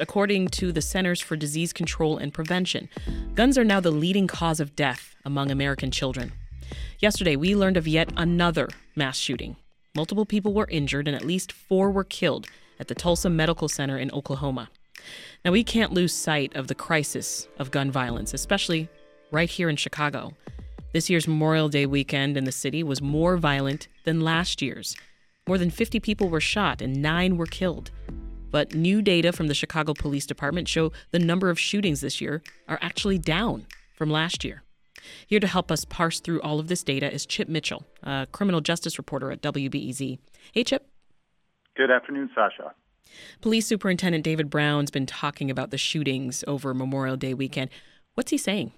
According to the Centers for Disease Control and Prevention, guns are now the leading cause of death among American children. Yesterday, we learned of yet another mass shooting. Multiple people were injured and at least four were killed at the Tulsa Medical Center in Oklahoma. Now, we can't lose sight of the crisis of gun violence, especially right here in Chicago. This year's Memorial Day weekend in the city was more violent than last year's. More than 50 people were shot and nine were killed. But new data from the Chicago Police Department show the number of shootings this year are actually down from last year. Here to help us parse through all of this data is Chip Mitchell, a criminal justice reporter at WBEZ. Hey, Chip. Good afternoon, Sasha. Police Superintendent David Brown's been talking about the shootings over Memorial Day weekend. What's he saying?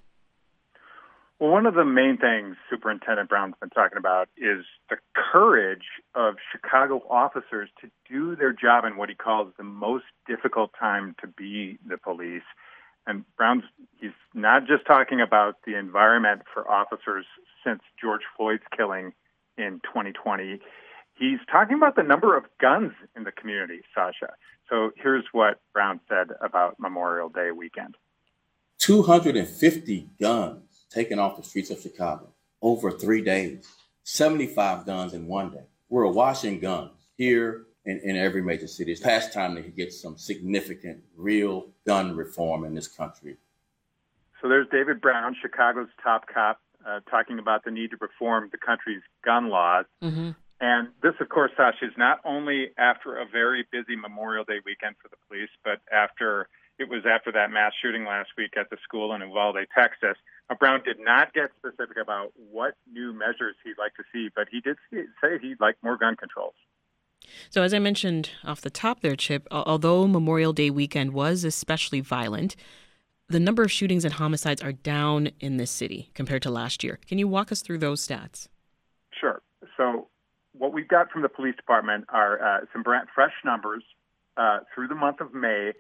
Well, one of the main things Superintendent Brown's been talking about is the courage of Chicago officers to do their job in what he calls the most difficult time to be the police. And Brown's he's not just talking about the environment for officers since George Floyd's killing in 2020. He's talking about the number of guns in the community, Sasha. So here's what Brown said about Memorial Day weekend 250 guns taken off the streets of Chicago over three days, 75 guns in one day. We're washing guns here in, in every major city. It's past time to get some significant, real gun reform in this country. So there's David Brown, Chicago's top cop, uh, talking about the need to reform the country's gun laws. Mm-hmm. And this, of course, Sasha, is not only after a very busy Memorial Day weekend for the police, but after it was after that mass shooting last week at the school in Uvalde, Texas. Brown did not get specific about what new measures he'd like to see, but he did say he'd like more gun controls. So, as I mentioned off the top there, Chip, although Memorial Day weekend was especially violent, the number of shootings and homicides are down in this city compared to last year. Can you walk us through those stats? Sure. So, what we've got from the police department are uh, some fresh numbers uh, through the month of May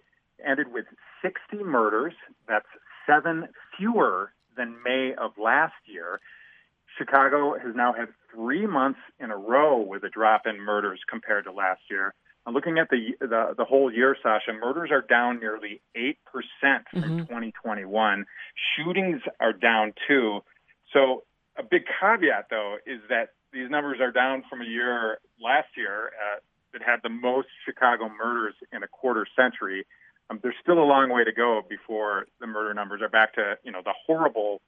ended with 60 murders. That's seven fewer than May of last year. Chicago has now had three months in a row with a drop in murders compared to last year. I'm looking at the the, the whole year, Sasha. Murders are down nearly eight percent from mm-hmm. 2021. Shootings are down too. So a big caveat, though, is that these numbers are down from a year last year uh, that had the most Chicago murders in a quarter century. Um, there's still a long way to go before the murder numbers are back to you know the horrible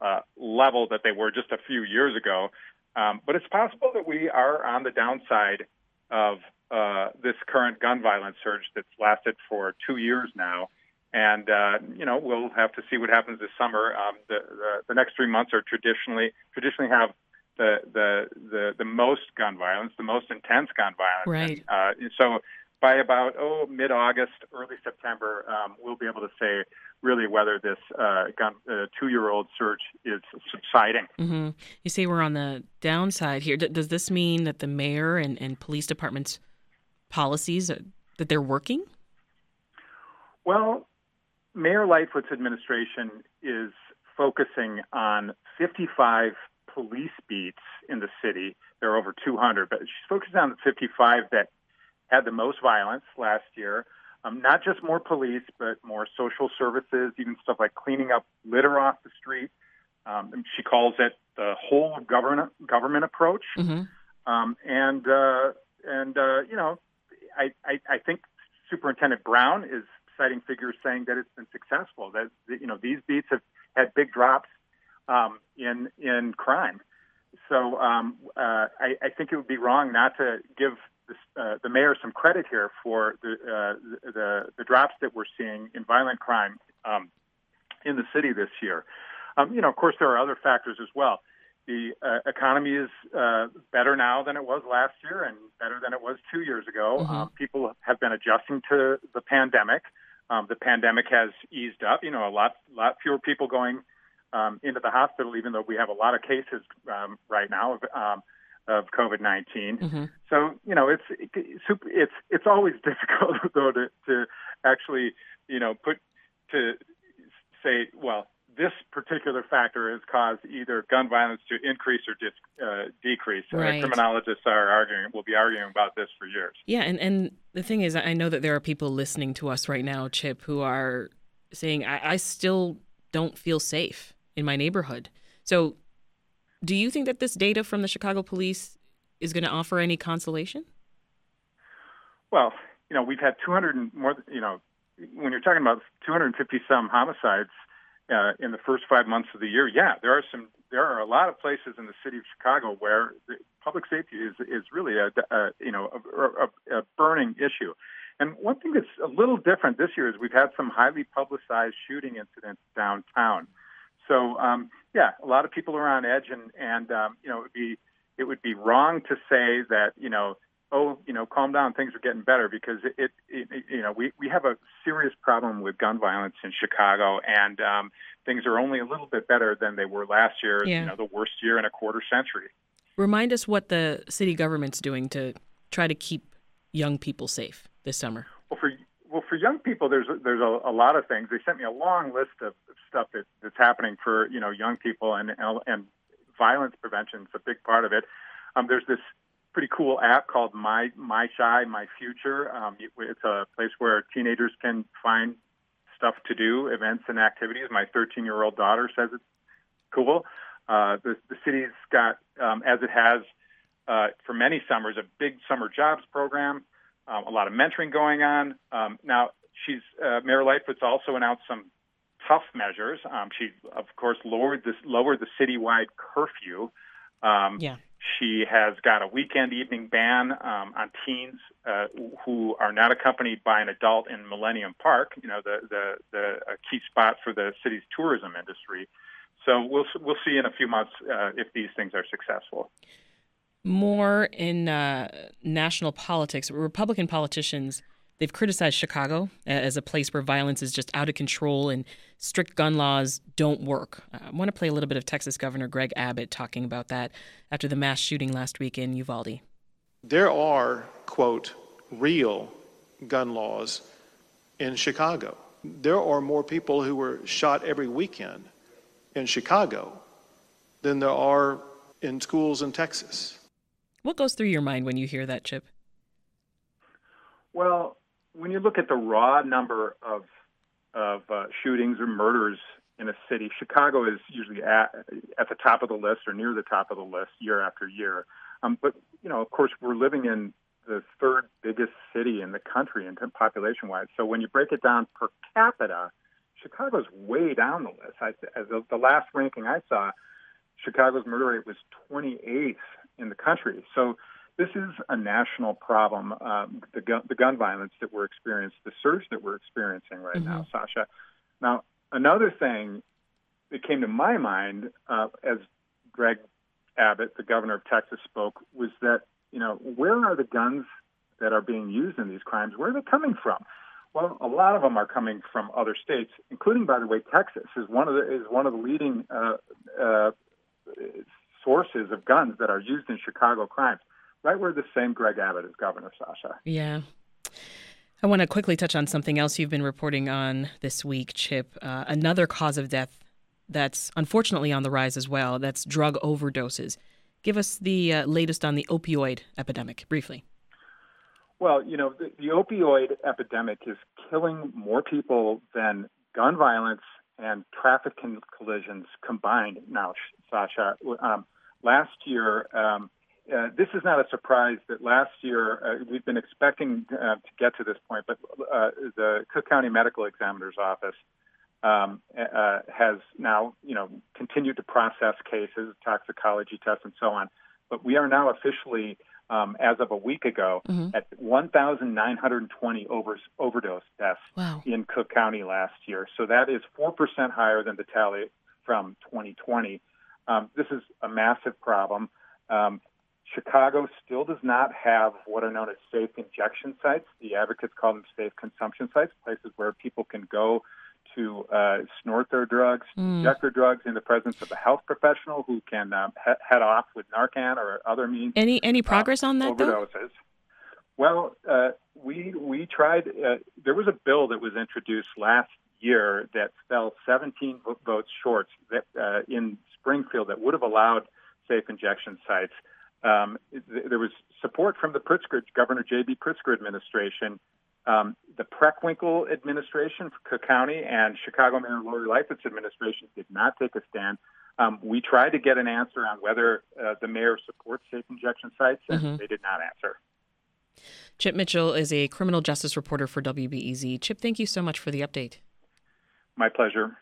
uh, level that they were just a few years ago. Um, but it's possible that we are on the downside of uh, this current gun violence surge that's lasted for two years now. And uh, you know we'll have to see what happens this summer. Um, the, the the next three months are traditionally traditionally have the the the the most gun violence, the most intense gun violence. Right. And, uh, so by about oh mid August, early September, um, we'll be able to say really whether this uh, gun, uh, two-year-old surge is subsiding. Mm-hmm. You say we're on the downside here. D- does this mean that the mayor and, and police department's policies uh, that they're working? Well, Mayor Lightfoot's administration is focusing on 55 police beats in the city. There are over 200, but she's focusing on the 55 that had the most violence last year. Um, not just more police, but more social services, even stuff like cleaning up litter off the street. Um, she calls it the whole government government approach. Mm-hmm. Um, and uh, and uh, you know, I, I, I think Superintendent Brown is citing figures saying that it's been successful. That you know these beats have had big drops um, in in crime. So um, uh, I, I think it would be wrong not to give uh, the mayor some credit here for the, uh, the, the drops that we're seeing in violent crime um, in the city this year. Um, you know, of course, there are other factors as well. The uh, economy is uh, better now than it was last year, and better than it was two years ago. Mm-hmm. Um, people have been adjusting to the pandemic. Um, the pandemic has eased up. You know, a lot, lot fewer people going um, into the hospital, even though we have a lot of cases um, right now. Of COVID 19 mm-hmm. So you know it's it's it's always difficult though to to actually you know put to say well this particular factor has caused either gun violence to increase or dis, uh, decrease. Uh, right. Criminologists are arguing, will be arguing about this for years. Yeah, and, and the thing is, I know that there are people listening to us right now, Chip, who are saying, I, I still don't feel safe in my neighborhood. So, do you think that this data from the Chicago police is going to offer any consolation? Well, you know, we've had 200 and more, you know, when you're talking about 250 some homicides uh, in the first five months of the year, yeah, there are some, there are a lot of places in the city of Chicago where public safety is is really a, a you know a, a, a burning issue. And one thing that's a little different this year is we've had some highly publicized shooting incidents downtown. So um, yeah, a lot of people are on edge, and and um, you know it would be it would be wrong to say that you know oh you know calm down things are getting better because it, it, it you know we we have a serious problem with gun violence in Chicago, and um, things are only a little bit better than they were last year. Yeah. You know the worst year in a quarter century. Remind us what the city government's doing to try to keep young people safe this summer. Well, for for young people, there's there's a, a lot of things. They sent me a long list of stuff that, that's happening for you know young people, and and violence prevention is a big part of it. Um, there's this pretty cool app called My My Chi My Future. Um, it's a place where teenagers can find stuff to do, events and activities. My 13 year old daughter says it's cool. Uh, the, the city's got, um, as it has uh, for many summers, a big summer jobs program, um, a lot of mentoring going on. Um, now, she's uh, Mayor Lightfoot's also announced some tough measures. Um, she, of course, lowered this lowered the citywide curfew. Um, yeah. She has got a weekend evening ban um, on teens uh, who are not accompanied by an adult in Millennium Park. You know, the the the key spot for the city's tourism industry. So we'll we'll see in a few months uh, if these things are successful. More in uh, national politics, Republican politicians they've criticized Chicago as a place where violence is just out of control and strict gun laws don't work. Uh, I want to play a little bit of Texas Governor Greg Abbott talking about that after the mass shooting last week in Uvalde. There are quote real gun laws in Chicago. There are more people who were shot every weekend in Chicago than there are in schools in Texas. What goes through your mind when you hear that, Chip? Well, when you look at the raw number of of uh, shootings or murders in a city, Chicago is usually at at the top of the list or near the top of the list year after year. Um, but you know, of course, we're living in the third biggest city in the country in population wise. So when you break it down per capita, Chicago's way down the list. I, as the, the last ranking I saw, Chicago's murder rate was 28th in the country. So this is a national problem. Um, the, gun, the gun violence that we're experiencing, the surge that we're experiencing right mm-hmm. now, Sasha. Now, another thing that came to my mind uh, as Greg Abbott, the governor of Texas, spoke was that you know where are the guns that are being used in these crimes? Where are they coming from? Well, a lot of them are coming from other states, including, by the way, Texas is one of the is one of the leading uh, uh, sources of guns that are used in Chicago crimes. Right where the same Greg Abbott is governor, Sasha. Yeah. I want to quickly touch on something else you've been reporting on this week, Chip. Uh, another cause of death that's unfortunately on the rise as well. That's drug overdoses. Give us the uh, latest on the opioid epidemic, briefly. Well, you know, the, the opioid epidemic is killing more people than gun violence and traffic collisions combined now, Sasha. Um, last year, um, uh, this is not a surprise that last year uh, we've been expecting uh, to get to this point, but uh, the Cook County Medical Examiner's Office um, uh, has now, you know, continued to process cases, toxicology tests, and so on. But we are now officially um, as of a week ago mm-hmm. at 1,920 over, overdose deaths wow. in Cook County last year. So that is 4% higher than the tally from 2020. Um, this is a massive problem. Um, Chicago still does not have what are known as safe injection sites. The advocates call them safe consumption sites, places where people can go to uh, snort their drugs, mm. inject their drugs in the presence of a health professional who can um, he- head off with Narcan or other means. Any any progress uh, on that overdoses. though? Well, uh, we we tried. Uh, there was a bill that was introduced last year that fell 17 votes short that, uh, in Springfield that would have allowed safe injection sites. Um, there was support from the Pritzker, Governor J.B. Pritzker administration. Um, the Preckwinkle administration for Cook County and Chicago Mayor Lori Lightfoot's administration did not take a stand. Um, we tried to get an answer on whether uh, the mayor supports safe injection sites, and mm-hmm. they did not answer. Chip Mitchell is a criminal justice reporter for WBEZ. Chip, thank you so much for the update. My pleasure.